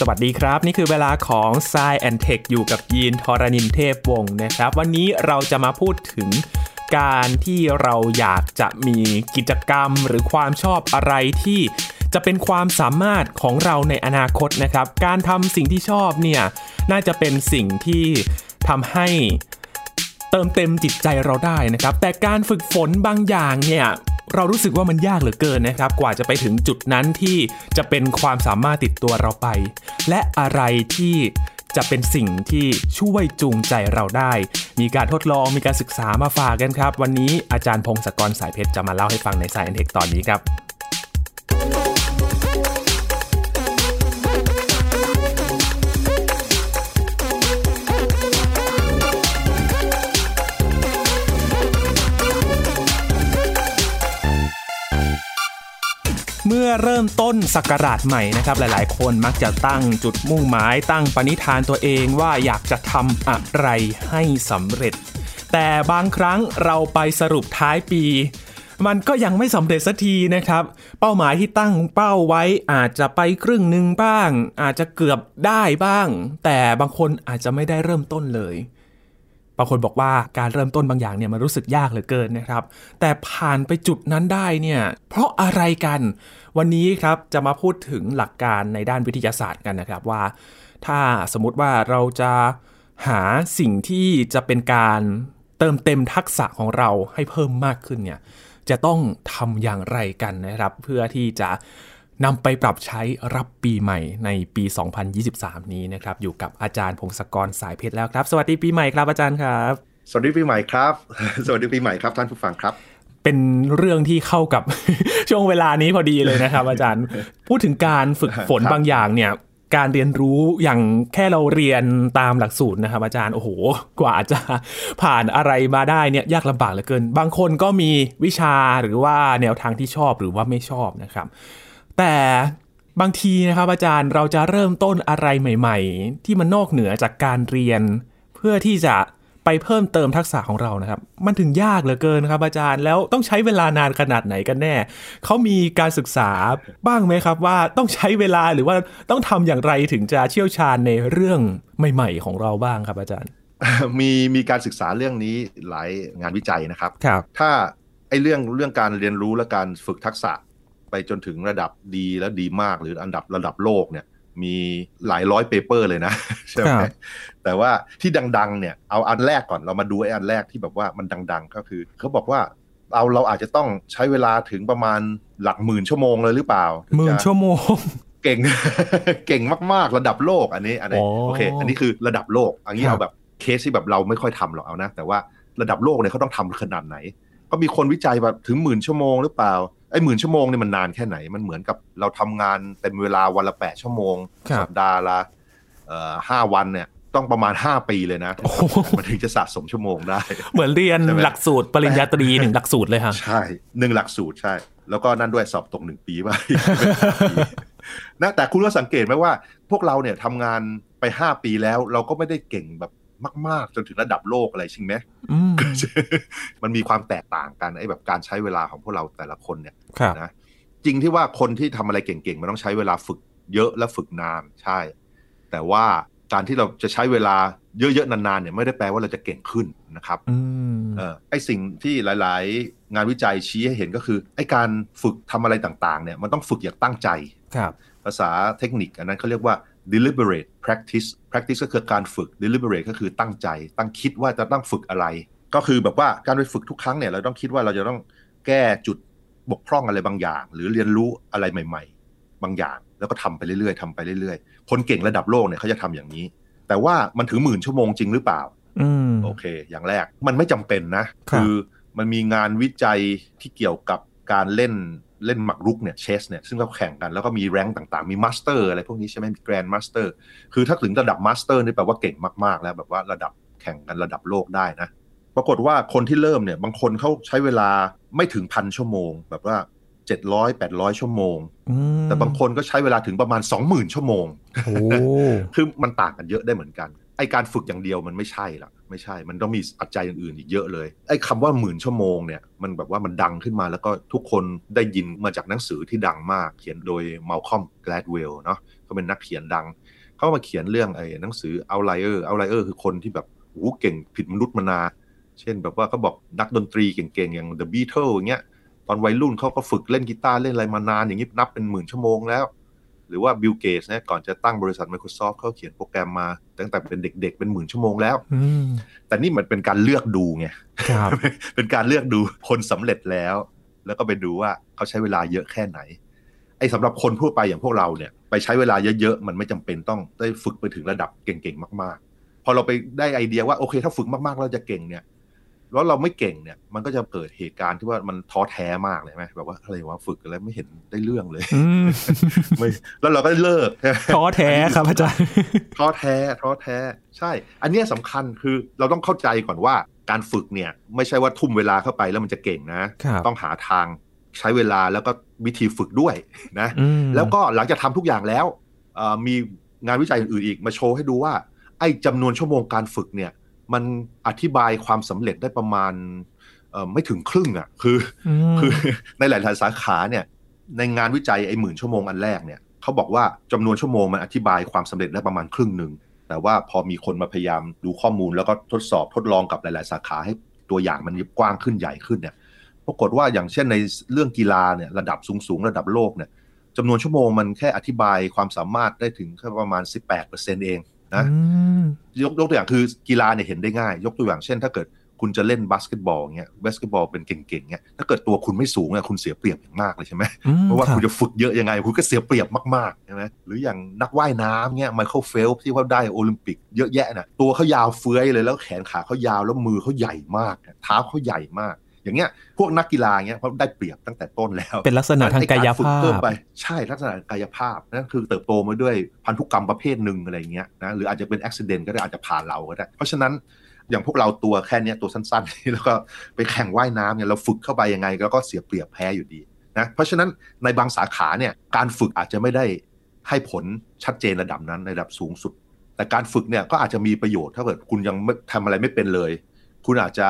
สวัสดีครับ นี่คือเวลาของ s ซแอนเทคอยู่กับยีนทรณินเทพวงศ์นะครับ วันนี้เราจะมาพูดถึงการที่เราอยากจะมีกิจกรรมหรือความชอบอะไรที่จะเป็นความสามารถของเราในอนาคตนะครับ การทำสิ่งที่ชอบเนี่ยน่าจะเป็นสิ่งที่ทำให้เติมเต็มจิตใจเราได้นะครับ แต่การฝึกฝนบางอย่างเนี่ย เรารู้สึกว่ามันยากเหลือเกินนะครับ กว่าจะไปถึงจุดนั้นที่จะเป็นความสามารถติดตัวเราไป และอะไรที่จะเป็นสิ่งที่ช่วยจูงใจเราได้ มีการทดลองมีการศึกษามาฝากกันครับ วันนี้อาจารย์พงศกรสายเพชรจะมาเล่าให้ฟังในสายเทคตอนนี้ครับ เมื่อเริ่มต้นสักราชใหม่นะครับหลายๆ คนมักจะตั้งจุดมุ่งหมายตั้งปณิธานตัวเองว่าอยากจะทำอะไรให้สำเร็จ แต่บางครั้งเราไปสรุปท้ายปี มันก็ยังไม่สำเร็จสักทีนะครับ เป้าหมายที่ตั้งเป้าไว้อาจจะไปครึ่งหนึ่งบ้าง อาจจะเกือบได้บ้าง แต่บางคนอาจจะไม่ได้เริ่มต้นเลย บางคนบอกว่าการเริ่มต้นบางอย่างเนี่ยมันรู้สึกยากเหลือเกินนะครับ แต่ผ่านไปจุดนั้นได้เนี่ยเพราะอะไรกัน วันนี้ครับจะมาพูดถึงหลักการในด้านวิทยาศาสตร์กันนะครับว่า ถ้าสมมติว่าเราจะหาสิ่งที่จะเป็นการเติมเต็มทักษะของเราให้เพิ่มมากขึ้นเนี่ยจะต้องทำอย่างไรกันนะครับ เพื่อที่จะ นำไปปรับใช้รับปีใหม่ในปี 2023 นี้นะครับ อยู่กับอาจารย์พงศกรสายเพชรแล้วครับ สวัสดีปีใหม่ครับอาจารย์ครับ สวัสดีปีใหม่ครับ สวัสดีปีใหม่ครับท่านผู้ฟังครับเป็นเรื่องที่เข้ากับช่วงเวลานี้พอดีเลยนะครับ อาจารย์ พูดถึงการฝึกฝนบางอย่างเนี่ย การเรียนรู้อย่างแค่เราเรียนตามหลักสูตรนะครับ อาจารย์โอ้โห กว่าจะผ่านอะไรมาได้เนี่ยยากลำบากเหลือเกิน บางคนก็มีวิชาหรือว่าแนวทางที่ชอบหรือว่าไม่ชอบนะครับ แต่บางทีนะครับอาจารย์เราจะเริ่มต้นอะไรใหม่ ๆ ที่มันนอกเหนือจากการเรียน เพื่อที่จะไปเพิ่มเติมทักษะของเรานะครับ มันถึงยากเหลือเกินครับ อาจารย์แล้วต้องใช้เวลานานขนาดไหนกันแน่เขามีการศึกษาบ้างไหมครับว่าต้องใช้เวลาหรือว่าต้องทำอย่างไรถึงจะเชี่ยวชาญในเรื่องใหม่ ๆ ของเราบ้างครับ อาจารย์ มีมีการศึกษาเรื่องนี้หลายงานวิจัยนะครับครับ ถ้าไอ้เรื่องเรื่องการเรียนรู้และการฝึกทักษะ ไปจนถึงระดับดีและดีมากหรืออันดับระดับโลกเนี่ยมีหลายร้อย paper เลยนะใช่ไหมแต่ว่าที่ดังๆเนี่ยเอาอันแรกก่อนเรามาดูไอ้อันแรกที่แบบว่ามันดัง ๆ ก็คือเขาบอกว่าเราเราอาจจะต้องใช้เวลาถึงประมาณหลักหมื่นชั่วโมงเลยหรือเปล่าหมื่นชั่วโมง เก่งเก่งมากๆระดับโลกอันนี้อันนี้โอเค อันนี้คือระดับโลกอันนี้เอาแบบเคสที่แบบเราไม่ค่อยทำหรอกเอานะ แต่ว่าระดับโลกเนี่ยเขาต้องทำขนาดไหน ก็มีคนวิจัยแบบถึงหมื่นชั่วโมงหรือเปล่าไอ้หมื่นชั่วโมงเนี่ยมันนานแค่ไหน มันเหมือนกับเราทำงานเต็มเวลาวันละแปดชั่วโมงสัปดาห์ละห้าวันเนี่ยต้องประมาณ 5 ปีเลยนะ มันถึงจะสะสมชั่วโมงได้ เหมือนเรียนหลักสูตรปริญญาตรีหนึ่งหลักสูตรเลยครับใช่หนึ่งหลักสูตรใช่ แล้วก็นั่นด้วยสอบตกหนึ่งปีว่านะแต่คุณก็สังเกตไหมว่า พวกเราเนี่ยทำงานไป 5 ปีแล้ว เราก็ไม่ได้เก่งแบบ มาก ๆ จนถึงระดับโลกอะไรใช่ไหมมันมีความแตกต่างกันไอ้แบบการใช้เวลาของพวกเราแต่ละคนเนี่ยนะจริงที่ว่าคนที่ทำอะไรเก่งๆ มันต้องใช้เวลาฝึกเยอะและฝึกนานใช่ แต่ว่าการที่เราจะใช้เวลาเยอะๆนานๆเนี่ยไม่ได้แปลว่าเราจะเก่งขึ้นนะครับเออไอสิ่งที่หลาย ๆ งานวิจัยชี้ให้เห็นก็คือไอการฝึกทำอะไรต่างๆ เนี่ยมันต้องฝึกอย่างตั้งใจครับ ภาษาเทคนิคอันนั้นเขาเรียกว่า deliberate practice practice ก็คือการฝึก deliberate ก็คือตั้งใจ ตั้งคิดว่าจะต้องฝึกอะไร ก็คือแบบว่าการไปฝึกทุกครั้งเนี่ยเราต้องคิดว่าเราจะต้องแก้จุดบกพร่องอะไรบางอย่าง หรือเรียนรู้อะไรใหม่ ๆ บางอย่าง แล้วก็ทำไปเรื่อยๆทำไปเรื่อยๆ คนเก่งระดับโลกเนี่ยเขาจะทำอย่างนี้ แต่ว่ามันถึงหมื่นชั่วโมงจริงหรือเปล่าโอเค อย่างแรกมันไม่จำเป็นนะ คือมันมีงานวิจัยที่เกี่ยวกับการเล่น เล่นหมากรุกเนี่ย chess เนี่ยซึ่งเขาแข่งกันแล้วก็มี rank ต่างๆ มีมาสเตอร์อะไรพวกนี้ใช่ไหมมีแกรนด์ masterคือถ้าถึงระดับ master นี่แปลว่าเก่งมากๆ แล้วแบบว่าระดับแข่งกันระดับโลกได้นะ ปรากฏว่าคนที่เริ่มเนี่ยบางคนเขาใช้เวลาไม่ถึงพันชั่วโมง แบบว่าเจ็ดร้อยแปดร้อยชั่วโมง แต่บางคนก็ใช้เวลาถึงประมาณสองหมื่นชั่วโมงคือมันต่างกันเยอะได้เหมือนกันไอ้การฝึกอย่างเดียวมันไม่ใช่ละ ไม่ใช่ มันต้องมีปัจจัยอื่นๆอีกเยอะเลย ไอ้คำว่าหมื่นชั่วโมงเนี่ย มันแบบว่ามันดังขึ้นมาแล้วก็ทุกคนได้ยินมาจากหนังสือที่ดังมาก เขียนโดยมาลคอมแกลดเวลเนาะเขาเป็นนักเขียนดัง เขามาเขียนเรื่องไอ้หนังสือ Outlier Outlier คือคนที่แบบโอ้เก่งผิดมนุษย์มานา เช่นแบบว่าเขาบอกนักดนตรีเก่งๆอย่าง The Beatles อย่างเงี้ย ตอนวัยรุ่นเขาก็ฝึกเล่นกีตาร์เล่นอะไรมานานอย่างนี้นับเป็นหมื่นชั่วโมงแล้ว หรือว่าบิลเกตนะก่อนจะตั้งบริษัท Microsoft เขาเขียนโปรแกรมมาตั้งแต่เป็นเด็กๆ เป็นหมื่นชั่วโมงแล้วอืมแต่นี่มันเป็นการเลือกดูไงครับเป็นการเลือกดูคนสำเร็จแล้ว แล้วก็ไปดูว่าเขาใช้เวลาเยอะแค่ไหนไอ้สำหรับคนทั่วไปอย่างพวกเราเนี่ย ไปใช้เวลาเยอะๆ มันไม่จำเป็นต้องได้ฝึกไปถึงระดับเก่งๆ มากๆ พอเราไปได้ไอเดียว่าโอเค ถ้าฝึกมากๆเราจะเก่งเนี่ย แล้วเราไม่เก่งเนี่ย มันก็จะเกิดเหตุการณ์ที่ว่ามันท้อแท้มากเลยใช่ไหมแบบว่าอะไรวะฝึกอะไรไม่เห็นได้เรื่องเลยอืมไม่แล้วเราก็เลิกท้อแท้ครับอาจารย์ท้อแท้ท้อแท้ ใช่ อันเนี้ยสำคัญคือเราต้องเข้าใจก่อนว่าการฝึกเนี่ย ไม่ใช่ว่าทุ่มเวลาเข้าไปแล้วมันจะเก่งนะครับต้องหาทางใช้เวลาแล้วก็วิธีฝึกด้วยนะอืมแล้วก็หลังจากทำทุกอย่างแล้วเอ่อมีงานวิจัยอื่นๆอีกมาโชว์ให้ดูว่าไอ้จำนวนชั่วโมงการฝึกเนี่ย มันอธิบายความสำเร็จได้ประมาณเอ่อไม่ถึงครึ่งอะ่ะคือมคือในหลาย ๆ สาขาเนี่ยในงานวิจัยไอ้หมื่นชั่วโมงอันแรกเนี่ยเขาบอกว่าจำนวนชั่วโมงมันอธิบายความสำเร็จได้ประมาณครึ่งหนึ่งแต่ว่าพอมีคนมาพยายามดูข้อมูลแล้วก็ทดสอบทดลองกับหลาย ๆ สาขาให้ตัวอย่างมันกว้างขึ้นใหญ่ขึ้นเนี่ยปรากฏว่าอย่างเช่นในเรื่องกีฬาเนี่ยระดับสูง ๆ ระดับโลกเนี่ยจำนวนชั่วโมงมันแค่อธิบายความสามารถได้ถึงแค่ประมาณ 18%เอง นะอืมยกยกตัวอย่างคือกีฬาเนี่ยเห็นได้ง่าย ยกตัวอย่างเช่น ถ้าเกิดคุณจะเล่นบาสเกตบอลเงี้ยบาสเกตบอลเป็นเก่งๆเงี้ยถ้าเกิดตัวคุณไม่สูงเนี่ยคุณเสียเปรียบอย่างมากเลยใช่ไหมอืมเพราะว่าคบคุณจะฝึกเยอะยังไง คุณก็เสียเปรียบมากๆใช่ไหมหรืออย่างนักว่ายน้ำเงี้ยไมเคิลเฟลที่เขาได้โอลิมปิกเยอะแยะนะตัวเขายาวเฟื้อยเลยแล้วแขนขาเขายาวแล้วมือเขาใหญ่มากเท้าเขาใหญ่มาก อย่างเงี้ยพวกนักกีฬาเงี้ยเขาได้เปรียบตั้งแต่ต้นแล้ว เป็นลักษณะทางกายไอ้รฝึกภาเพิ่มพไปใช่ลักษณะกายภาพนั่นคือเติบโตมาด้วยพันธุกรรมประเภทหนึ่งอะไรเงี้ยนะหรืออาจจะเป็นอุบิเหตุก็ได้อาจจะผ่านเราก็ได้ เพราะฉะนั้นอย่างพวกเราตัวแค่เนี้ยตัวสั้นๆแล้วก็ไปแข่งว่ายน้ำเนี่ยเราฝึกเข้าไปยังไงแล้วก็เสียเปรียบแพ้อยู่ดีนะเพราะฉะนั้นในบางสาขาเนี่ยการฝึกอาจจะไม่ได้ให้ผลชัดเจนระดับนั้นในระดับสูงสุด แต่การฝึกเนี่ยก็อาจจะมีประโยชน์ถ้าเกิดคุณยังไม่ทำอะไรไม่เป็นเลย คุณอาจจะ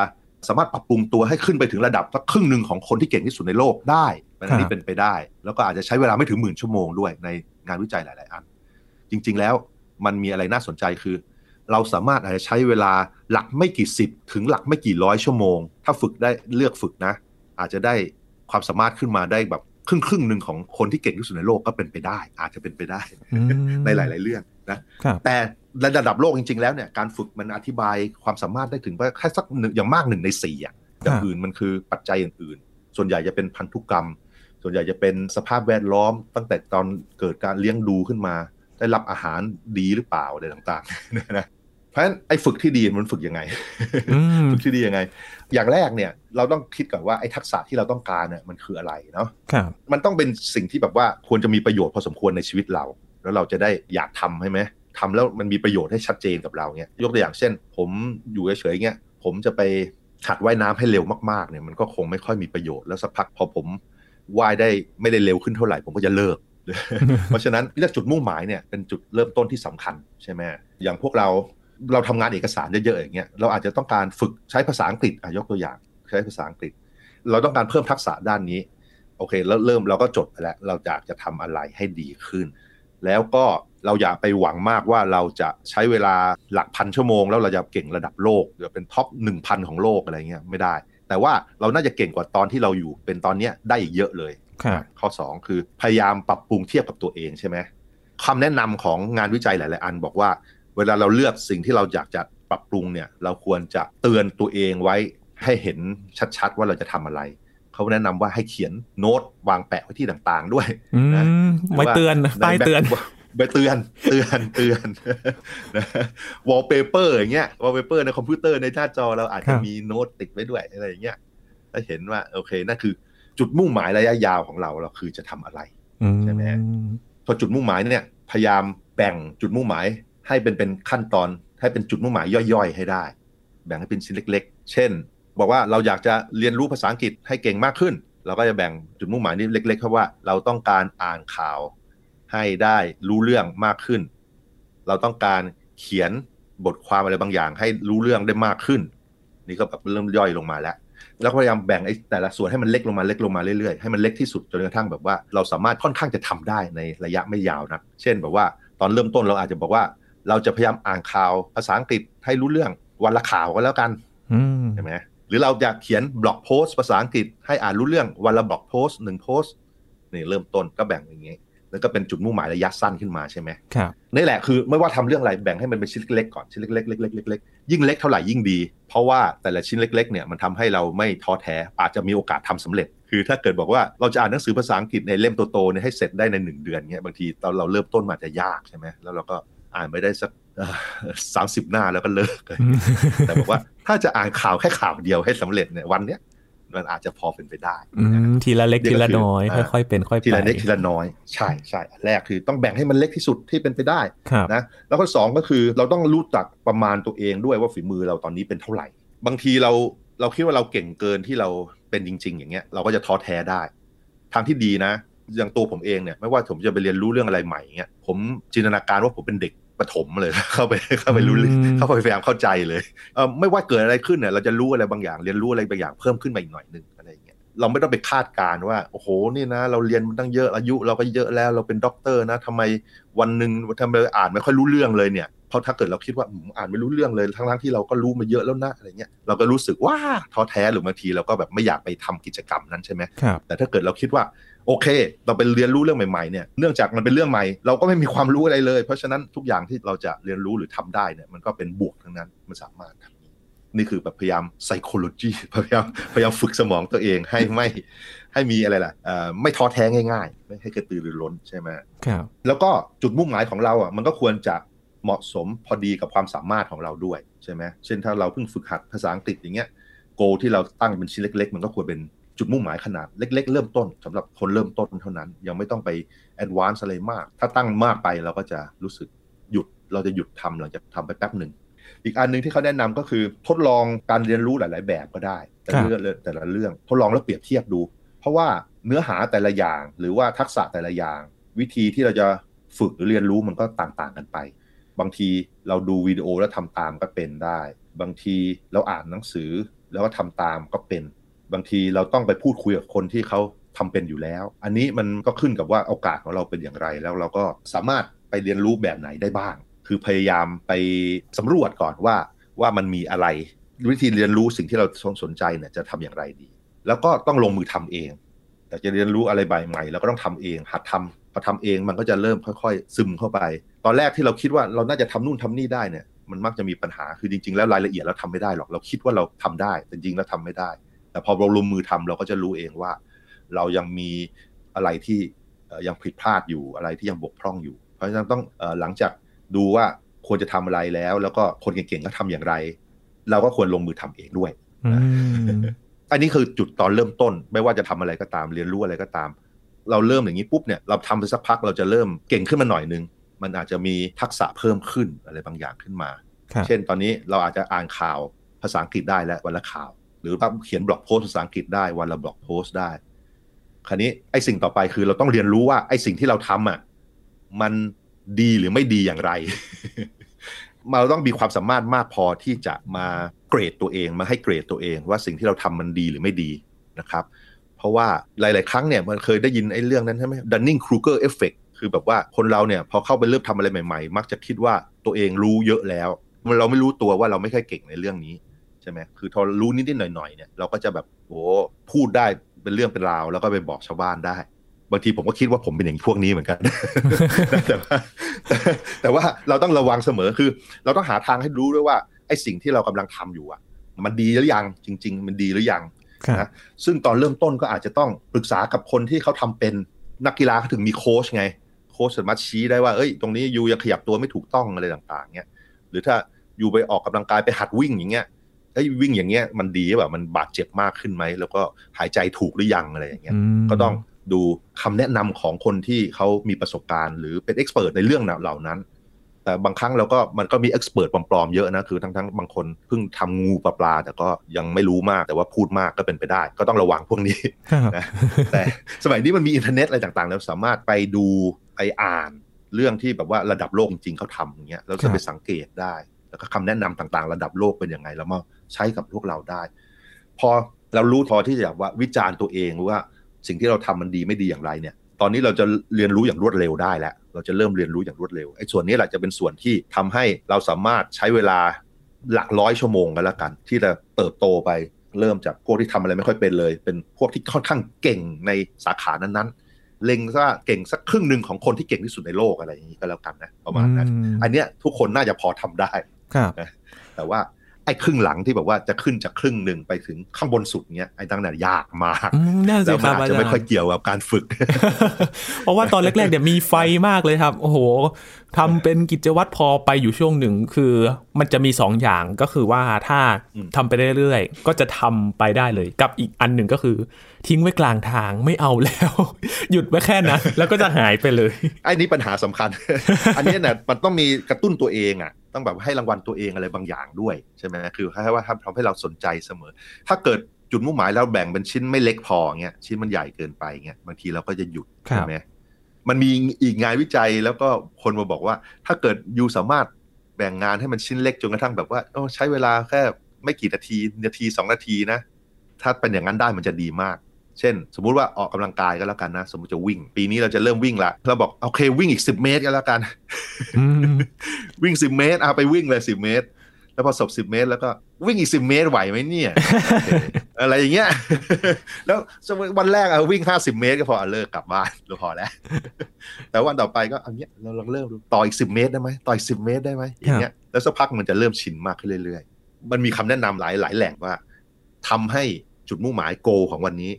สามารถปรับปรุงตัวให้ขึ้นไปถึงระดับสักครึ่งหนึ่งของคนที่เก่งที่สุดในโลกได้อันนี้เป็นไปได้ แล้วก็อาจจะใช้เวลาไม่ถึงหมื่นชั่วโมงด้วยในงานวิจัยหลาย ๆ อัน จริง ๆ แล้วมันมีอะไรน่าสนใจคือ เราสามารถอาจจะใช้เวลาหลักไม่กี่สิบถึงหลักไม่กี่ร้อยชั่วโมง ถ้าฝึกได้เลือกฝึกนะ อาจจะได้ความสามารถขึ้นมาได้แบบครึ่งครึ่งๆหนึ่งของคนที่เก่งที่สุดในโลกก็เป็นไปได้ อาจจะเป็นไปได้อืมในหลาย ๆ เรื่องนะครับแต่ ระดับโลกจริง ๆ แล้วเนี่ยการฝึกมันอธิบายความสามารถได้ถึงว่าแค่สักหนึ่งอย่างมากหนึ่งในสี่อะอย่างอื่นมันคือปัจจัยอื่นๆ ส่วนใหญ่จะเป็นพันธุกรรม ส่วนใหญ่จะเป็นสภาพแวดล้อม ตั้งแต่ตอนเกิดการเลี้ยงดูขึ้นมา ได้รับอาหารดีหรือเปล่าอะไรต่างๆนะเพราะฉะนั้นไอ้ฝึกที่ดีมันฝึกยังไงอืมฝึกที่ดียังไง อย่างแรกเนี่ยเราต้องคิดก่อนว่าไอ้ทักษะที่เราต้องการเนี่ยมันคืออะไรเนาะครับมันต้องเป็นสิ่งที่แบบว่าควรจะมีประโยชน์พอสมควรในชีวิตเรา แล้วเราจะได้อยากทำใช่ไหม ทำแล้วมันมีประโยชน์ให้ชัดเจนกับเราเนี่ยยกตัวอย่างเช่น ผมอยู่เฉยๆเงี้ยผมจะไปหัดว่ายน้ำให้เร็วมากๆเนี่ยมันก็คงไม่ค่อยมีประโยชน์แล้วสักพักพอผมว่ายได้ไม่ได้เร็วขึ้นเท่าไหร่ผมก็จะเลิก เพราะฉะนั้นเลือกจุดมุ่งหมายเนี่ยเป็นจุดเริ่มต้นที่สำคัญใช่ไหมอย่างพวกเราเราทำงานเอกสารเยอะๆอย่างเงี้ยเราอาจจะต้องการฝึกใช้ภาษาอังกฤษยกตัวอย่างใช้ภาษาอังกฤษ เราต้องการเพิ่มทักษะด้านนี้ โอเค แล้วเริ่มเราก็จดไปแล้ว เราอยากจะทำอะไรให้ดีขึ้น แล้วก็เราอย่าไปหวังมากว่าเราจะใช้เวลาหลักพันชั่วโมง แล้วเราจะเก่งระดับโลกหรือเป็น top หนึ่งพันของโลกอะไรเงี้ยไม่ได้ แต่ว่าเราน่าจะเก่งกว่าตอนที่เราอยู่เป็นตอนเนี้ยได้อีกเยอะเลยครับข้อ 2 คือพยายามปรับปรุงเทียบกับตัวเองใช่ไหมคำแนะนำของงานวิจัยหลาย ๆ อันบอกว่า เวลาเราเลือกสิ่งที่เราอยากจะปรับปรุงเนี่ย เราควรจะเตือนตัวเองไว้ให้เห็นชัด ๆ ว่าเราจะทำอะไร เขาแนะนำว่าให้เขียนโน้ตวางแปะไว้ที่ต่างๆด้วยอืนะไว้เตือนป้ายเตือนไปเตือนเตือนเตือนวอลเปเปอร์อย่างเงี้ยวอลเปเปอร์ในคอมพิวเตอร์ในหน้าจอเราอาจจะครับมีโน้ตติดไว้ด้วยอะไรอย่างเงี้ยแล้วเห็นว่าโอเคนั่นคือจุดมุ่งหมายระยะยาวของเราเราคือจะทำอะไรอืใช่ไหมพอจุดมุ่งหมายเนี่ย พยายามแบ่งจุดมุ่งหมายให้เป็นเป็นขั้นตอนให้เป็นจุดมุ่งหมายย่อยๆ ให้ได้ แบ่งให้เป็นชิ้นเล็ก ๆ เช่น บอกว่าเราอยากจะเรียนรู้ภาษาอังกฤษให้เก่งมากขึ้น เราก็จะแบ่งจุดมุ่งหมายนี้เล็กๆครับว่าเราต้องการอ่านข่าวให้ได้รู้เรื่องมากขึ้น เราต้องการเขียนบทความอะไรบางอย่าง ให้รู้เรื่องได้มากขึ้น นี่ก็แบบเริ่มย่อยลงมาแล้ว แล้วก็พยายามแบ่งไอ้แต่ละส่วนให้มันเล็กลงมาเล็กลงมาเรื่อยๆให้มันเล็กที่สุดจนกระทั่งแบบว่า เราสามารถค่อนข้างจะทำได้ในระยะไม่ยาวนะเช่นแบบว่าตอนเริ่มต้นเราอาจจะบอกว่า เราจะพยายามอ่านข่าวภาษาอังกฤษให้รู้เรื่องวันละข่าวก็แล้วกันอืมใช่ไหม หรือเราจะเขียน blog post ภาษาอังกฤษให้อ่านรู้เรื่องวันละ blog post หนึ่งโพสต์นี่เริ่มต้นก็แบ่งอย่างงี้แล้วก็เป็นจุดมุ่งหมายระยะสั้นขึ้นมาใช่ไหมครับนี่แหละคือไม่ว่าทำเรื่องอะไรแบ่งให้มันเป็นชิ้นเล็กๆก่อนชิ้นเล็กๆเล็กๆเล็กๆยิ่งเล็กเท่าไหร่ยิ่งดี เพราะว่าแต่ละชิ้นเล็กๆเนี่ยมันทำให้เราไม่ท้อแท้อาจจะมีโอกาสทำสำเร็จ คือถ้าเกิดบอกว่าเราจะอ่านหนังสือภาษาอังกฤษในเล่มโตๆเนี่ยให้เสร็จได้ในหนึ่งเดือนเนี่ยบางทีตอนเราเริ่มต้นมาจะยากใช่ไหมแล้วเราก็อ่านไม่ได้สักสามสิบหน้าแล้วก็เลิกแต่บอกว่า ถ้าจะอ่านข่าวแค่ข่าวเดียวให้สำเร็จเนี่ยวันเนี้ยมันอาจจะพอเป็นไปได้อืมทีละเล็กนี่ทีก็ละคือน้อยอ่าค่อยๆเป็นค่อยไปทีละเล็กทีละน้อย ใช่ใช่อันแรกคือต้องแบ่งให้มันเล็กที่สุดที่เป็นไปได้ครับนะแล้วก็สองก็คือเราต้องรู้จักประมาณตัวเองด้วยว่าฝีมือเราตอนนี้เป็นเท่าไหร่ บางทีเราเราคิดว่าเราเก่งเกินที่เราเป็นจริง ๆ อย่างเงี้ย เราก็จะท้อแท้ได้ ทางที่ดีนะอย่างตัวผมเองเนี่ยไม่ว่าผมจะไปเรียนรู้เรื่องอะไรใหม่เงี้ยผมจินตนาการว่าผมเป็นเด็ก ประถมเลยเข้าไปเข้าไปรู้เรื่องอืมเข้าไปพยายามเข้าใจเลยเออไม่ว่าเกิดอะไรขึ้นเนี่ยเราจะรู้อะไรบางอย่างเรียนรู้อะไรบางอย่างเพิ่มขึ้นมาอีกหน่อยนึงอะไรอย่างเงี้ยเราไม่ต้องไปคาดการณ์ว่าโอ้โหนี่นะ เราเรียนมันตั้งเยอะอายุเราก็เยอะแล้วเราเป็นด็อกเตอร์นะทำไมวันหนึ่งทำไมอ่านไม่ค่อยรู้เรื่องเลยเนี่ยเพราะถ้าเกิดเราคิดว่าอืมอ่านไม่รู้เรื่องเลยทั้งๆที่เราก็รู้มาเยอะแล้วนะอะไรเงี้ยเราก็รู้สึกว่าท้อแท้หรือบางทีเราก็แบบไม่อยากไปทำกิจกรรมนั้นใช่ไหมครับแต่ถ้าเกิดเราคิดว่า โอเค เราไปเรียนรู้เรื่องใหม่ๆเนี่ยเนื่องจากมันเป็นเรื่องใหม่ เราก็ไม่มีความรู้อะไรเลย เพราะฉะนั้นทุกอย่างที่เราจะเรียนรู้หรือทำได้เนี่ยมันก็เป็นบวกทั้งนั้นมันสามารถทำนี่คือแบบพยายาม psychology พยายามพยายามฝึกสมองตัวเองให้ไม่ให้มีอะไรล่ะเอ่อไม่ท้อแท้ง่ายๆ ไม่ให้กระตือรือร้นใช่ไหมครับแล้วก็จุดมุ่งหมายของเราอะมันก็ควรจะเหมาะสมพอดีกับความสามารถของเราด้วยใช่ไหมเช่นถ้าเราเพิ่งฝึกหัดภาษาอังกฤษอย่างเงี้ยโกที่เราตั้งเป็นชิ้นเล็ก ๆ มันก็ควรเป็น จุดมุ่งหมายขนาดเล็ก ๆ เริ่มต้นสำหรับคนเริ่มต้นเท่านั้น ยังไม่ต้องไปแอดวานซ์อะไรมาก ถ้าตั้งมากไปเราก็จะรู้สึกหยุดเราจะหยุดทำเราจะทำไปแป๊บหนึ่งอีกอันหนึ่งที่เขาแนะนำก็คือทดลองการเรียนรู้หลาย ๆ แบบก็ได้ แต่เรื่องแต่ละเรื่องทดลองแล้วเปรียบเทียบดู เพราะว่าเนื้อหาแต่ละอย่างหรือว่าทักษะแต่ละอย่าง วิธีที่เราจะฝึกหรือเรียนรู้มันก็ต่างๆกันไป บางทีเราดูวิดีโอแล้วทำตามก็เป็นได้ บางทีเราอ่านหนังสือแล้วก็ทำตามก็เป็น บางทีเราต้องไปพูดคุยกับคนที่เขาทำเป็นอยู่แล้ว อันนี้มันก็ขึ้นกับว่าโอกาสของเราเป็นอย่างไร แล้วเราก็สามารถไปเรียนรู้แบบไหนได้บ้าง คือพยายามไปสำรวจก่อนว่าว่ามันมีอะไร วิธีเรียนรู้สิ่งที่เราสนใจเนี่ยจะทำอย่างไรดี แล้วก็ต้องลงมือทำเองแต่จะเรียนรู้อะไรใหม่ๆเราก็ต้องทำเอง หัดทำพอทำเองมันก็จะเริ่มค่อยๆ ซึมเข้าไป ตอนแรกที่เราคิดว่าเราน่าจะทำนู่นทำนี่ได้เนี่ยมันมักจะมีปัญหาคือจริง ๆ แล้วรายละเอียดเราทำไม่ได้หรอกเราคิดว่าเราทำได้ แต่จริงแล้วทำไม่ได้ แต่พอเราลงมือทำเราก็จะรู้เองว่า เรายังมีอะไรที่เอ่อยังผิดพลาดอยู่อะไรที่ยังบกพร่องอยู่ เพราะฉะนั้นต้องเอ่อหลังจากดูว่าควรจะทำอะไรแล้ว แล้วก็คนเก่งๆก็ทำอย่างไร เราก็ควรลงมือทำเองด้วยอืมอันนี้คือจุดตอนเริ่มต้น ไม่ว่าจะทำอะไรก็ตาม เรียนรู้อะไรก็ตาม เราเริ่มอย่างนี้ปุ๊บเนี่ยเราทำไปสักพักเราจะเริ่มเก่งขึ้นมาหน่อยนึงมันอาจจะมีทักษะเพิ่มขึ้นอะไรบางอย่างขึ้นมาครับเช่นตอนนี้เราอาจจะอ่านข่าวภาษาอังกฤษได้แล้ววันละข่าว หรือว่าเขียนบล็อกโพสภาษาอังกฤษได้วันละบล็อกโพสได้ คราวนี้ไอ้สิ่งต่อไปคือเราต้องเรียนรู้ว่าไอ้สิ่งที่เราทำอะมันดีหรือไม่ดีอย่างไร เราต้องมีความสามารถมากพอที่จะมาเกรดตัวเองมาให้เกรดตัวเอง ว่าสิ่งที่เราทำมันดีหรือไม่ดีนะครับ เพราะว่าหลาย ๆ ครั้งเนี่ยมันเคยได้ยินไอ้เรื่องนั้นใช่ไหม Dunning Kruger Effect คือแบบว่าคนเราเนี่ยพอเข้าไปเริ่มทำอะไรใหม่ ๆ มักจะคิดว่าตัวเองรู้เยอะแล้วมันเราไม่รู้ตัวว่าเราไม่ค่อยเก่งในเรื่องนี้ ใช่ไหมคือพอรู้นิดๆหน่อยๆเนี่ยเราก็จะแบบโอ้พูดได้เป็นเรื่องเป็นราว แล้วก็ไปบอกชาวบ้านได้บางทีผมก็คิดว่าผมเป็นอย่างพวกนี้เหมือนกัน แต่ว่าแต่ว่าเราต้องระวังเสมอคือ เราต้องหาทางให้รู้ด้วยว่าไอ้สิ่งที่เรากำลังทำอยู่อะ มันดีหรือยังจริง ๆ มันดีหรือยังครับนะซึ่งตอนเริ่มต้นก็อาจจะต้องปรึกษากับคนที่เขาทำเป็นนักกีฬาเขาถึงมีโค้ชไง โค้ชสามารถชี้ได้ว่าเอ้ยตรงนี้ยูยังขยับตัวไม่ถูกต้องอะไรต่าง ๆเงี้ยหรือถ้ายูไปออกกำลังกายไปหัดวิ่งอย่างเงี้ย เอ้ยวิ่งอย่างเงี้ยมันดีแบบมันบาดเจ็บมากขึ้นไหม แล้วก็หายใจถูกหรือยังอะไรอย่างเงี้ยมก็ต้องดูคำแนะนำของคนที่เขามีประสบการณ์ หรือเป็นเอ็กซ์เพรสในเรื่องเหล่านั้น แต่บางครั้งเราก็มันก็มีเอ็กซ์เพรสปลอมๆเยอะนะ คือทั้งๆ บางคนเพิ่งทำงูปลาปลา แต่ก็ยังไม่รู้มากแต่ว่าพูดมากก็เป็นไปได้ ก็ต้องระวังพวกนี้ครับนะแต่สมัยนี้มันมีอินเทอร์เน็ตอะไรต่างๆเราสามารถไปดูไปอ่านเรื่องที่แบบว่าระดับโลกจริงๆเขาทำอย่างเงี้ยเราจะไปสังเกตได้ แล้วก็คำแนะนำต่างๆ ระดับโลกเป็นยังไง แล้วมาใช้กับพวกเราได้ พอเรารู้พอที่จะว่าวิจารณ์ตัวเองว่าสิ่งที่เราทำมันดีไม่ดีอย่างไรเนี่ย ตอนนี้เราจะเรียนรู้อย่างรวดเร็วได้แล้ว เราจะเริ่มเรียนรู้อย่างรวดเร็วไอ้ส่วนนี้แหละจะเป็นส่วนที่ทำให้เราสามารถใช้เวลาหลักร้อยชั่วโมงกันแล้วกัน ที่จะเติบโตไปเริ่มจากพวกที่ทำอะไรไม่ค่อยเป็นเลย เป็นพวกที่ค่อนข้างเก่งในสาขานั้นๆเล็งซะเก่งสักครึ่งหนึ่งของคนที่เก่งที่สุดในโลกอะไรอย่างนี้ก็แล้วกันนะประมาณนั้น อันเนี้ยทุกคนน่าจะพอทำได้ครับ นะแต่ว่าไอ้ครึ่งหลังที่แบบว่าจะขึ้นจากครึ่งหนึ่งไปถึงข้างบนสุดเนี้ยไอ้ตั้งแต่ยากมากอืมน่าแล้สิวคมันรับอาจอาจะจารไม่ค่อยย์เกี่ยวกับการฝึก เพราะว่าตอนแรกๆเนี่ยมีไฟมากเลยครับ โอ้โหทำเป็นกิจวัตรพอไปอยู่ช่วงหนึ่งคือ มันจะมีสองอย่างก็คือว่าถ้าอืมทำไปเรื่อยๆก็จะทำไปได้เลย กับอีกอันหนึ่งก็คือ ทิ้งไว้กลางทางไม่เอาแล้ว หยุดไว้แค่นั้นแล้วก็จะหายไปเลยไอ้นี้ปัญหาสำคัญ อันเนี้ยเนี่ยมันต้องมีกระตุ้นตัวเองอะ ต้องแบบให้รางวัลตัวเองอะไรบางอย่างด้วยใช่ไหมคือให้ว่าทำให้เราสนใจเสมอ ถ้าเกิดจุดมุ่งหมายแล้วแบ่งเป็นชิ้นไม่เล็กพอเงี้ยชิ้นมันใหญ่เกินไปเงี้ยบางทีเราก็จะหยุดครับใช่ไหมมันมีอีกงานวิจัยแล้วก็คนมาบอกว่า ถ้าเกิดยูสามารถแบ่งงานให้มันชิ้นเล็กจนกระทั่งแบบว่าโอ้ใช้เวลาแค่ไม่กี่นาทีนาทีสองนาทีนะ ถ้าเป็นอย่างนั้นได้มันจะดีมาก เช่น สมมุติว่าออกกำลังกายก็แล้วกันนะ สมมติจะวิ่ง ปีนี้เราจะเริ่มวิ่งละเราบอกโอเควิ่งอีก10เมตรก็แล้วกันอืมวิ่ง10เมตรเอาไปวิ่งเลย10เมตร แล้วพอสบ10เมตร แล้วก็วิ่งอีก10เมตรไหวไหมเนี่ยโอเคอะไรอย่างเงี้ยแล้วสมมุติวันแรกเอาวิ่ง50เมตรก็พอเอาเลิกกลับบ้านเราพอแล้ว แต่วันต่อไปก็เอาเงี้ยเราลองเริ่มดูต่ออีก10เมตรได้ไหมต่ออีก10เมตรได้ไหมอย่างเงี้ยแล้วสักพักมันจะเริ่มชินมากขึ้นเรื่อยๆ มันมีคำแนะนำหลายหลายแหล่งว่าทำให้จุดมุ่งหมายโกของวันนี้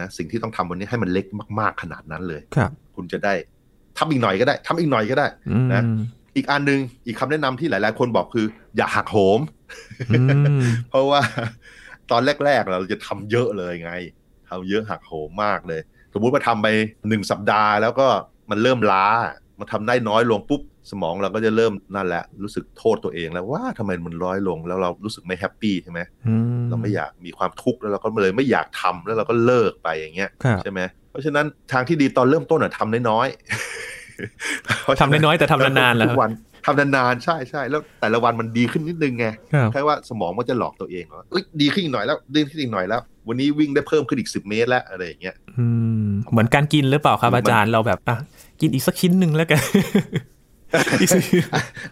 นะสิ่งที่ต้องทำวันนี้ให้มันเล็กมากๆขนาดนั้นเลยครับ คุณจะได้ทำอีกหน่อยก็ได้ทำอีกหน่อยก็ได้อืมนะอีกอันหนึ่งอีกคำแนะนำที่หลาย ๆ คนบอกคือ อย่าหักโหมอืมเพราะว่าตอนแรก ๆ เราจะทำเยอะเลยไงทำเยอะหักโหมมากเลย สมมุติว่าทำไปหนึ่งสัปดาห์ แล้วก็มันเริ่มล้า มันทำได้น้อยลงปุ๊บ สมองเราก็จะเริ่มนั่นแหละ รู้สึกโทษตัวเองแล้วว่าทำไมมันร้อยลง แล้วเรารู้สึกไม่แฮปปี้ใช่ไหมอืมเราไม่อยากมีความทุกข์แล้วเราก็เลยไม่อยากทำแล้วเราก็เลิกไปอย่างเงี้ยครับใช่ไหมเพราะฉะนั้นทางที่ดีตอนเริ่มต้นอะทำน้อยๆทำน้อยๆแต่ทำนานๆแล้วทุกวันทำนานๆใช่ใช่แล้วแต่ละวันมันดีขึ้นนิดนึงไงครับแค่ว่าสมองมันจะหลอกตัวเองว่าเอ้ยดีขึ้นอีกหน่อยแล้วดีขึ้นอีกหน่อยแล้ว วันนี้วิ่งได้เพิ่มขึ้นอีกสิบเมตรแล้วอะไรอย่างเงี้ยอืมเหมือนการกินหรือเปล่าครับมันอาจารย์เราแบบอะกินอีกสักชิ้นหนึ่งแล้วกันอีกสักชิ้น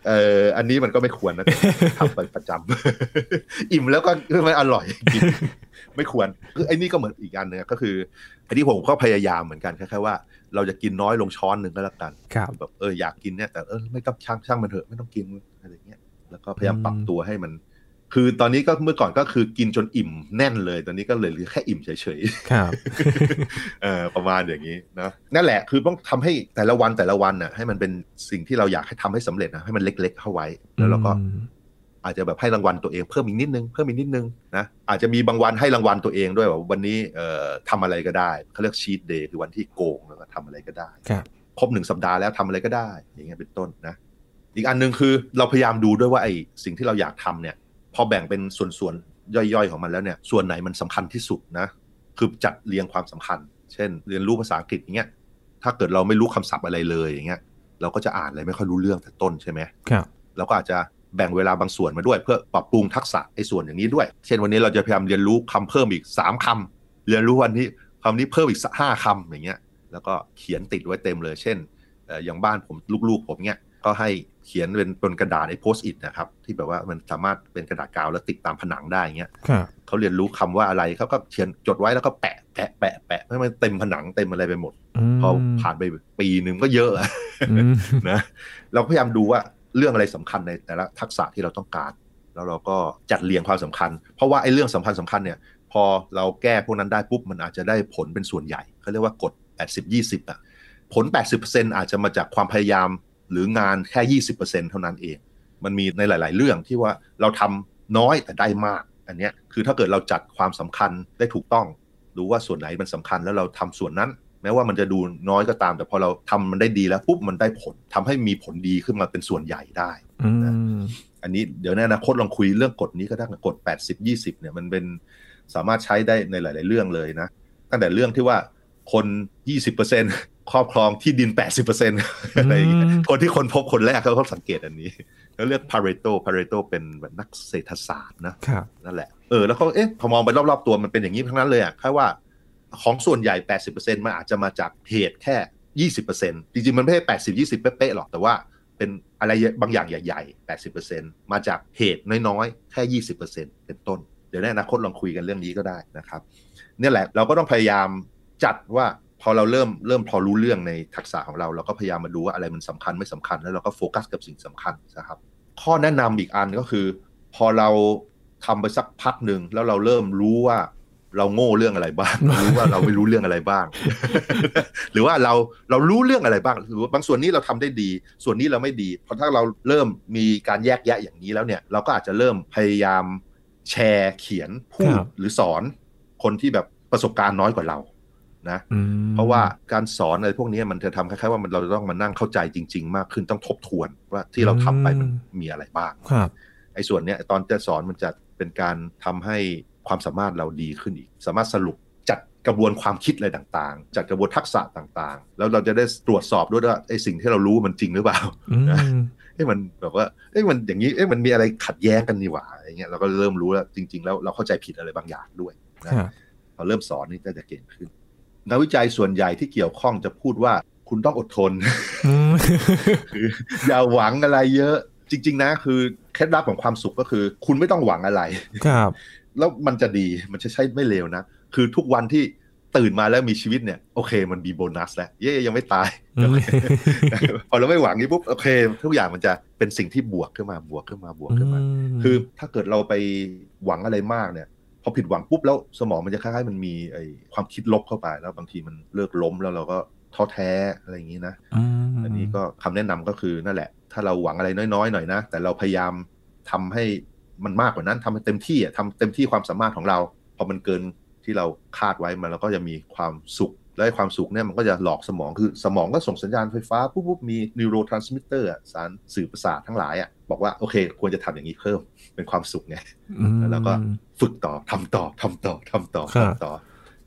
เอออันนี้มันก็ไม่ควรนะทำไปประจำอิ่มแล้วก็ไม่อร่อยกินไม่ควรคือไอ้นี่ก็เหมือนอีกอันหนึงอะก็คือไอ้ที่ผมก็พยายามเหมือนกันแค่ว่า เราจะกินน้อยลงช้อนหนึ่งก็แล้วกันครับแบบเอออยากกินเนี่ยแต่เออไม่ต้องช่างช่างมันเถอะไม่ต้องกินอะไรเงี้ยแล้วก็พยายามปรับตัวให้มัน คือตอนนี้ก็เมื่อก่อนก็คือกินจนอิ่มแน่นเลย ตอนนี้ก็เลยเหลือแค่อิ่มเฉยครับๆเออประมาณอย่างนี้นะนั่นแหละคือต้องทำให้แต่ละวันแต่ละวันน่ะให้มันเป็นสิ่งที่เราอยากให้ทำให้สำเร็จนะให้มันเล็ก ๆ เข้าไว้แล้วเราก็อืมอาจจะแบบให้รางวัลตัวเองเพิ่มอีกนิดนึงเพิ่มอีกนิดนึงนะอาจจะมีบางวันให้รางวัลตัวเองด้วยว่าวันนี้เอ่อทำอะไรก็ได้เขาเรียกชีตเดย์คือวันที่โกงแล้วก็ทำอะไรก็ได้ครับครบหนึ่งสัปดาห์แล้วทำอะไรก็ได้ อย่างเงี้ยเป็นต้นนะ อีกอันหนึ่งคือเราพยายามดูด้วยว่าไอ้สิ่งที่เราอยากทำเนี่ย พอแบ่งเป็นส่วนๆย่อยๆของมันแล้วเนี่ยส่วนไหนมันสำคัญที่สุดนะคือจัดเรียงความสำคัญ เช่น เรียนรู้ภาษาอังกฤษอย่างเงี้ยถ้าเกิดเราไม่รู้คำศัพท์อะไรเลยอย่างเงี้ยเราก็จะอ่านอะไรไม่ค่อยรู้เรื่องแต่ต้นใช่ไหมครับเราก็อาจจะแบ่งเวลาบางส่วนมาด้วย เพื่อปรับปรุงทักษะไอ้ส่วนอย่างนี้ด้วย เช่นวันนี้เราจะพยายามเรียนรู้คำเพิ่มอีกสามคำเรียนรู้วันนี้คำนี้เพิ่มอีกห้าคำอย่างเงี้ยแล้วก็เขียนติดไว้เต็มเลย เช่นเอ่ออย่างบ้านผมลูกๆผมเนี้ยก็ให้ เขียนเป็นบนกระดาษไอ้โพสต์อิทนะครับ ที่แบบว่ามันสามารถเป็นกระดาษกาวแล้วติดตามผนังได้อย่างเงี้ยครับเขาเรียนรู้คำว่าอะไรเขาก็เขียนจดไว้แล้วก็แปะแปะแปะแปะให้มันเต็มผนังเต็มอะไรไปหมดมพอผ่านไปปีหนึ่งก็เยอะอะอืมนะเราก็พยายามดูว่าเรื่องอะไรสำคัญในแต่ละทักษะที่เราต้องการ แล้วเราก็จัดเรียงความสำคัญ เพราะว่าไอ้เรื่องสำคัญสำคัญเนี่ย พอเราแก้พวกนั้นได้ปุ๊บมันอาจจะได้ผลเป็นส่วนใหญ่เขาเรียกว่ากฎ80 20อะผล 80%อาจจะมาจากความพยายาม หรืองานแค่ 20%เท่านั้นเอง มันมีในหลาย ๆ เรื่องที่ว่าเราทำน้อยแต่ได้มาก อันเนี้ยคือถ้าเกิดเราจัดความสำคัญได้ถูกต้อง รู้ว่าส่วนไหนมันสำคัญแล้วเราทำส่วนนั้น แม้ว่ามันจะดูน้อยก็ตาม แต่พอเราทำมันได้ดีแล้วปุ๊บมันได้ผลทำให้มีผลดีขึ้นมาเป็นส่วนใหญ่ได้อืมอันนี้เดี๋ยวในอนาคตลองคุยเรื่องกฎนี้ก็ได้กฎ 80 20 เนี่ยมันเป็นสามารถใช้ได้ในหลาย ๆ เรื่องเลยนะ ตั้งแต่เรื่องที่ว่าคน 20% ครอบครองที่ดิน 80%อะไรอย่างเงี้ยคนที่คนพบคนแรกเขาเขาสังเกตอันนี้แล้วเรียกพาเรโตพาเรโตเป็นแบบนักเศรษฐศาสตร์นะครับนั่นแหละเออแล้วเขาเอ๊ะพอมองไปรอบๆตัวมันเป็นอย่างนี้ทั้งนั้นเลยอะแค่ว่าของส่วนใหญ่ 80%มันอาจจะมาจากเหตุแค่ 20%จริงๆ มันไม่ใช่80 20 เป๊ะๆหรอกแต่ว่าเป็นอะไรบางอย่างใหญ่ ๆ 80%มาจากเหตุน้อยๆ แค่ 20%เป็นต้น เดี๋ยวในอนาคตลองคุยกันเรื่องนี้ก็ได้นะครับ เนี่ยแหละเราก็ต้องพยายามจัดว่า พอเราเริ่มเริ่มพอรู้เรื่องในทักษะของเรา เราก็พยายามมาดูว่าอะไรมันสำคัญไม่สำคัญ แล้วเราก็โฟกัสกับสิ่งสำคัญนะครับ ข้อแนะนำอีกอันก็คือ พอเราทำไปสักพักหนึ่งแล้วเราเริ่มรู้ว่าเราโง่เรื่องอะไรบ้าง รู้ว่าเราไม่รู้เรื่องอะไรบ้าง หรือว่าเราเรารู้เรื่องอะไรบ้างหรือบางส่วนนี้เราทำได้ดี ส่วนนี้เราไม่ดี เพราะถ้าเราเริ่มมีการแยกแยะอย่างนี้แล้วเนี่ย เราก็อาจจะเริ่มพยายามแชร์เขียนพูดหรือสอนคนที่แบบประสบการณ์น้อยกว่าเรา นะเพราะว่าการสอนอะไรพวกนี้มันจะทำคล้ายๆว่ามันเราต้องมานั่งเข้าใจจริง ๆ มากขึ้นต้องทบทวนว่าที่เราทำไปมันมีอะไรบ้างไอ้ส่วนเนี้ยตอนจะสอนมันจะเป็นการทำให้ความสามารถเราดีขึ้นอีก สามารถสรุปจัดกระบวนความคิดอะไรต่างๆ จัดกระบวนทักษะต่างๆ แล้วเราจะได้ตรวจสอบด้วยว่าไอ้สิ่งที่เรารู้มันจริงหรือเปล่าเอ้มันแบบว่าเอ้มันอย่างนี้เอ้มันมีอะไรขัดแย้งกันนี่หว่าอย่างเงี้ยเราก็เริ่มรู้แล้วจริง ๆ แล้วเราเข้าใจผิดอะไรบางอย่างด้วยนะพอเริ่มสอนนี่ก็จะเก่งขึ้น นักวิจัยส่วนใหญ่ที่เกี่ยวข้องจะพูดว่าคุณต้องอดทนคืออย่าหวังอะไรเยอะ จริง ๆ นะ คือเคล็ดลับของความสุขก็คือ คุณไม่ต้องหวังอะไรครับ แล้วมันจะดีมันจะใช้ไม่เลวนะ คือทุกวันที่ตื่นมาแล้วมีชีวิตเนี่ยโอเค มันมีโบนัสแล้วเย่ยังไม่ตายพอเราไม่หวังนี้ปุ๊บโอเค ทุกอย่างมันจะเป็นสิ่งที่บวกขึ้นมาบวกขึ้นมาบวกขึ้นมา คือถ้าเกิดเราไปหวังอะไรมากเนี่ย พอผิดหวังปุ๊บแล้วสมองมันจะคล้ายๆมันมีไอ้ความคิดลบเข้าไป แล้วบางทีมันเลิกล้มแล้วเราก็ท้อแท้อะไรอย่างนี้นะอันนี้ก็คำแนะนำก็คือนั่นแหละ ถ้าเราหวังอะไรน้อยๆหน่อยนะ แต่เราพยายามทำให้มันมากกว่านั้นทำให้เต็มที่อะทำเต็มที่ความสามารถของเรา พอมันเกินที่เราคาดไว้มันเราก็จะมีความสุข และความสุขเนี่ยมันก็จะหลอกสมองคือสมองก็ส่งสัญญาณไฟฟ้าปุ๊บปุ๊บมีนิวโรทรานสมิเตอร์สารสื่อประสาททั้งหลายอะบอกว่าโอเค ควรจะทำอย่างนี้เพิ่มเป็นความสุขไงแล้วก็ฝึกต่อทำต่อทำต่อทำต่อทำต่อ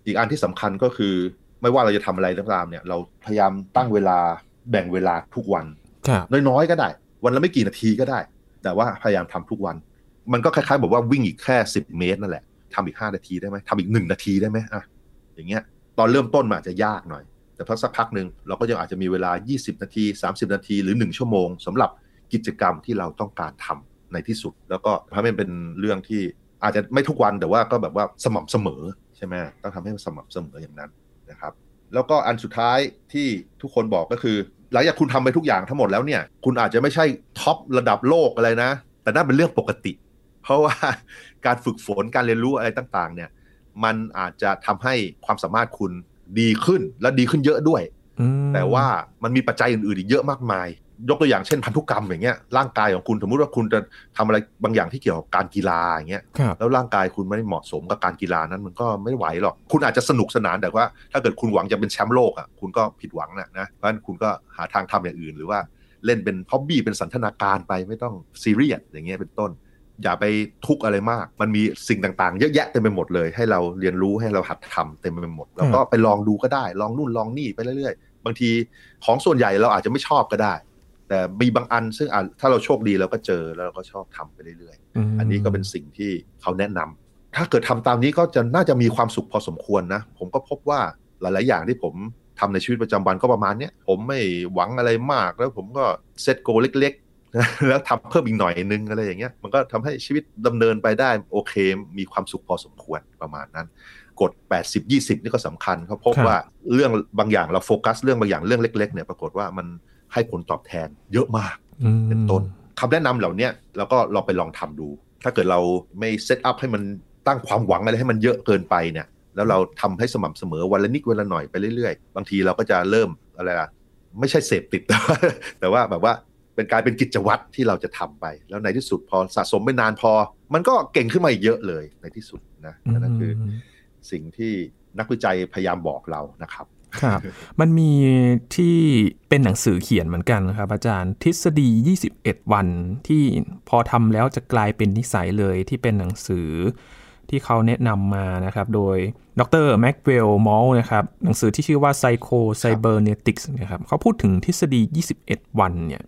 อีกอันที่สำคัญก็คือ ไม่ว่าเราจะทำอะไรก็ตามเนี่ย เราพยายามตั้งเวลาแบ่งเวลาทุกวันน้อยๆก็ได้ วันละไม่กี่นาทีก็ได้ แต่ว่าพยายามทำทุกวัน มันก็คล้ายๆ บอกว่าวิ่งอีกแค่สิบเมตรนั่นแหละทำอีกห้านาทีได้ไหมทำอีกหนึ่งนาทีได้ไหมอะอย่างเงี้ย ตอนเริ่มต้นมันอาจจะยากหน่อย แต่พักสักพักหนึ่งเราก็ยังอาจจะมีเวลา 20 นาที 30 นาทีหรือ 1 ชั่วโมงสำหรับกิจกรรมที่เราต้องการทำในที่สุด แล้วก็ทำให้เป็นเรื่องที่อาจจะไม่ทุกวันแต่ว่าก็แบบว่าสม่ำเสมอใช่ไหมต้องทำให้มันสม่ำเสมออย่างนั้นนะครับแล้วก็อันสุดท้ายที่ทุกคนบอกก็คือ หลังจากคุณทำไปทุกอย่างทั้งหมดแล้วเนี่ย คุณอาจจะไม่ใช่ท็อประดับโลกอะไรนะ แต่นั่นเป็นเรื่องปกติ เพราะว่าการฝึกฝนการเรียนรู้อะไรต่าง ๆ เนี่ย มันอาจจะทำให้ความสามารถคุณดีขึ้นและดีขึ้นเยอะด้วย แต่ว่ามันมีปัจจัยอื่นๆอีกเยอะมากมาย ยกตัวอย่างเช่นพันธุกรรมอย่างเงี้ยร่างกายของคุณสมมติว่าคุณจะทำอะไรบางอย่างที่เกี่ยวกับการกีฬาอย่างเงี้ยแล้วร่างกายคุณไม่เหมาะสมกับการกีฬานั้นมันก็ไม่ไหวหรอก คุณอาจจะสนุกสนานแต่ว่า ถ้าเกิดคุณหวังจะเป็นแชมป์โลกอะคุณก็ผิดหวังนะนะเพราะฉะนั้นคุณก็หาทางทำอย่างอื่นหรือว่าเล่นเป็นฮ็อบบี้เป็นสันทนาการไปไม่ต้องซีเรียสอย่างเงี้ยเป็นต้น อย่าไปทุกอะไรมาก มันมีสิ่งต่างๆ เยอะแยะเต็มไปหมดเลย ให้เราเรียนรู้ให้เราหัดทำเต็มไปหมด แล้วก็ไปลองดูก็ได้ ลองนู่นลองนี่ไปเรื่อยๆ บางทีของส่วนใหญ่เราอาจจะไม่ชอบก็ได้ แต่มีบางอันซึ่งถ้าเราโชคดีเราก็เจอแล้วเราก็ชอบทำไปเรื่อยๆ อันนี้ก็เป็นสิ่งที่เขาแนะนำถ้าเกิดทำตามนี้ก็จะน่าจะมีความสุขพอสมควรนะ ผมก็พบว่าหลาย ๆ อย่างที่ผมทำในชีวิตประจำวันก็ประมาณนี้ผมไม่หวังอะไรมากแล้วผมก็เซตโกเล็ก แล้วทำเพิ่มอีกหน่อยนึงอะไรอย่างเงี้ยมันก็ทำให้ชีวิตดำเนินไปได้โอเค มีความสุขพอสมควรประมาณนั้นกด80 20 นี่ก็สำคัญเขาพบว่าเรื่องบางอย่างเราโฟกัสเรื่องบางอย่างเรื่องเล็ก ๆ เนี่ยปรากฏว่ามันให้ผลตอบแทนเยอะมากเป็นต้นคำแนะนำเหล่านี้เราก็ลองไปลองทำดู ถ้าเกิดเราไม่เซตอัพให้มันตั้งความหวังอะไรให้มันเยอะเกินไปเนี่ย แล้วเราทำให้สม่ำเสมอวันละนิดวันละหน่อยไปเรื่อยๆ บางทีเราก็จะเริ่มอะไรล่ะไม่ใช่เสพติดแต่ว่าแต่ว่าแบบว่า เป็นกลายเป็นกิจวัตรที่เราจะทำไป แล้วในที่สุดพอสะสมไปนานพอ มันก็เก่งขึ้นมาอีกเยอะเลยในที่สุดนะนั่นคือสิ่งที่นักวิจัยพยายามบอกเรานะครับครับ มันมีที่เป็นหนังสือเขียนเหมือนกันครับ อาจารย์ทฤษฎี 21 วันที่พอทำแล้วจะกลายเป็นนิสัยเลยที่เป็นหนังสือที่เขาแนะนำมานะครับ โดยดรแม็กเวลมอลนะครับ หนังสือที่ชื่อว่า Psycho Cybernetics นะครับเขาพูดถึงทฤษฎี 21 วันเนี่ย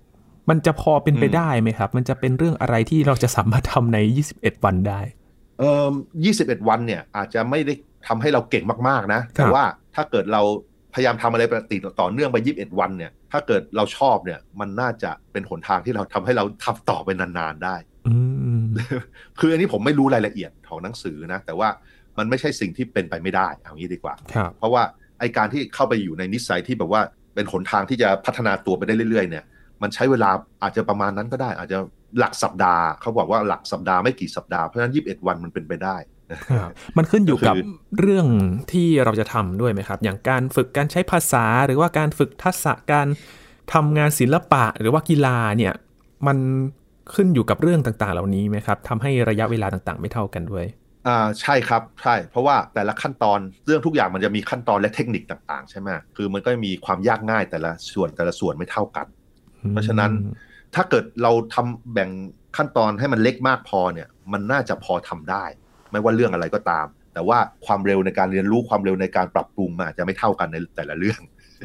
มันจะพอเป็นไปได้ไหมครับ มันจะเป็นเรื่องอะไรที่เราจะสามารถทำใน 21 วันได้เอ่อ21 วันเนี่ยอาจจะไม่ได้ทำให้เราเก่งมากๆนะ แต่ว่าถ้าเกิดเราพยายามทำอะไรปติดต่อเนื่องไป 21 วันเนี่ย ถ้าเกิดเราชอบเนี่ย มันน่าจะเป็นหนทางที่เราทำให้เราทำต่อไปนานๆได้อืมคืออันนี้ผมไม่รู้รายละเอียดของหนังสือนะ แต่ว่ามันไม่ใช่สิ่งที่เป็นไปไม่ได้ เอางี้ดีกว่าครับเพราะว่าไอการที่เข้าไปอยู่ในนิสัยที่แบบว่าเป็นหนทางที่จะพัฒนาตัวไปได้เรื่อยๆเนี่ย มันใช้เวลาอาจจะประมาณนั้นก็ได้ อาจจะหลักสัปดาห์เขาบอกว่าหลักสัปดาห์ไม่กี่สัปดาห์เพราะฉะนั้น21วันมันเป็นไปได้ครับมันขึ้นอยู่กับก็คือเรื่องที่เราจะทำด้วยไหมครับ อย่างการฝึกการใช้ภาษาหรือว่าการฝึกทักษะการทำงานศิลปะหรือว่ากีฬาเนี่ยมันขึ้นอยู่กับเรื่องต่างๆ เหล่านี้ไหมครับทำให้ระยะเวลาต่างๆ ไม่เท่ากันด้วยอ่าใช่ครับใช่เพราะว่าแต่ละขั้นตอนเรื่องทุกอย่างมันจะมีขั้นตอนและเทคนิคต่าง ๆ ใช่ไหมคือมันก็มีความยากง่ายแต่ละส่วนแต่ละส่วนไม่เท่ากัน เพราะฉะนั้นถ้าเกิดเราทำแบ่งขั้นตอนให้มันเล็กมากพอเนี่ย มันน่าจะพอทำได้ ไม่ว่าเรื่องอะไรก็ตาม แต่ว่าความเร็วในการเรียนรู้ความเร็วในการปรับปรุงมันอาจจะไม่เท่ากันในแต่ละเรื่อง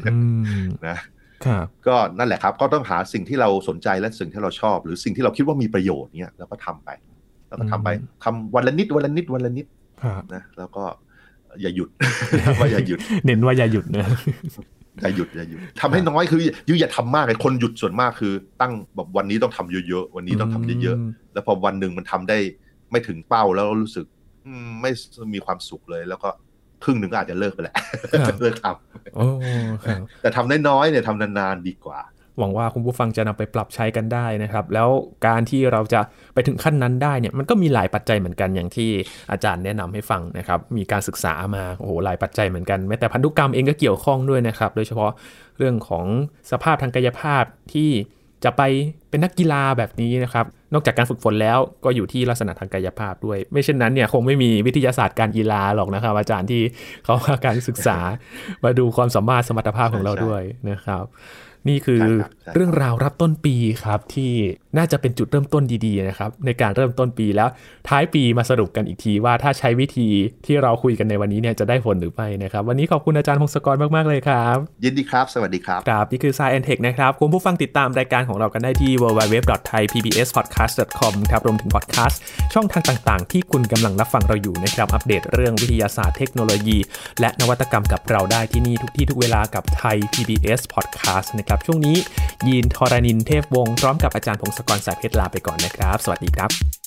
อืมนะครับก็นั่นแหละครับ ก็ต้องหาสิ่งที่เราสนใจและสิ่งที่เราชอบ หรือสิ่งที่เราคิดว่ามีประโยชน์เนี่ยแล้วก็ทำไป แล้วก็ทำไปอืมทำวันละนิดวันละนิดวันละนิดครับนะแล้วก็อย่าหยุดว่าอย่าหยุด เน้นว่าอย่าหยุดนะ อย่าหยุดอย่าหยุดทำให้น้อยคือยูอย่าทำมากเลยคนหยุดส่วนมากคือ ตั้งแบบวันนี้ต้องทำเยอะๆวันนี้ต้องทำเยอะๆแล้วพอวันหนึ่งมันทำได้ไม่ถึงเป้าแล้วรู้สึกอืมไม่มีความสุขเลย แล้วก็ครึ่งหนึ่งก็อาจจะเลิกไปแหละครับเลิกทโอ้ครับำแต่ทำน้อยๆเนี่ยทำนานๆดีกว่า หวังว่าคุณผู้ฟังจะนำไปปรับใช้กันได้นะครับ แล้วการที่เราจะไปถึงขั้นนั้นได้เนี่ยมันก็มีหลายปัจจัยเหมือนกันอย่างที่อาจารย์แนะนำให้ฟังนะครับ มีการศึกษามาโอ้โหหลายปัจจัยเหมือนกันแม้แต่พันธุกรรมเองก็เกี่ยวข้องด้วยนะครับ โดยเฉพาะเรื่องของสภาพทางกายภาพที่จะไปเป็นนักกีฬาแบบนี้นะครับ นอกจากการฝึกฝนแล้วก็อยู่ที่ลักษณะทางกายภาพด้วย ไม่เช่นนั้นเนี่ยคงไม่มีวิทยาศาสตร์การกีฬาหรอกนะครับ อาจารย์ที่เขามาการศึกษามาดูความสามารถสมรรถภาพของเราด้วยนะครับ นี่คือใช่ครับใช่ครับเรื่องราวรับต้นปีครับที่น่าจะเป็นจุดเริ่มต้นดีๆนะครับในการเริ่มต้นปีแล้วท้ายปีมาสรุปกันอีกทีว่าถ้าใช้วิธีที่เราคุยกันในวันนี้เนี่ยจะได้ผลหรือไม่นะครับวันนี้ขอบคุณอาจารย์พงศกรมากๆเลยครับยินดีครับ สวัสดีครับครับนี่คือ Science and Tech นะครับคุณผู้ฟังติดตามรายการของเรากันได้ที่ www.thaipbspodcast.com ครับรวมถึงพอดแคสต์ช่องทางต่างๆ ที่คุณกำลังรับฟังเราอยู่นะครับอัปเดตเรื่องวิทยาศาสตร์เทคโนโลยี และนวัตกรรมกับเราได้ที่นี่ทุกที่ทุกเวลากับไทย PBS Podcast นะครับ ช่วงนี้ยีนทอรานินเทพวงศ์พร้อมกับอาจารย์พงศกรสายเพชรลาไปก่อนนะครับ สวัสดีครับ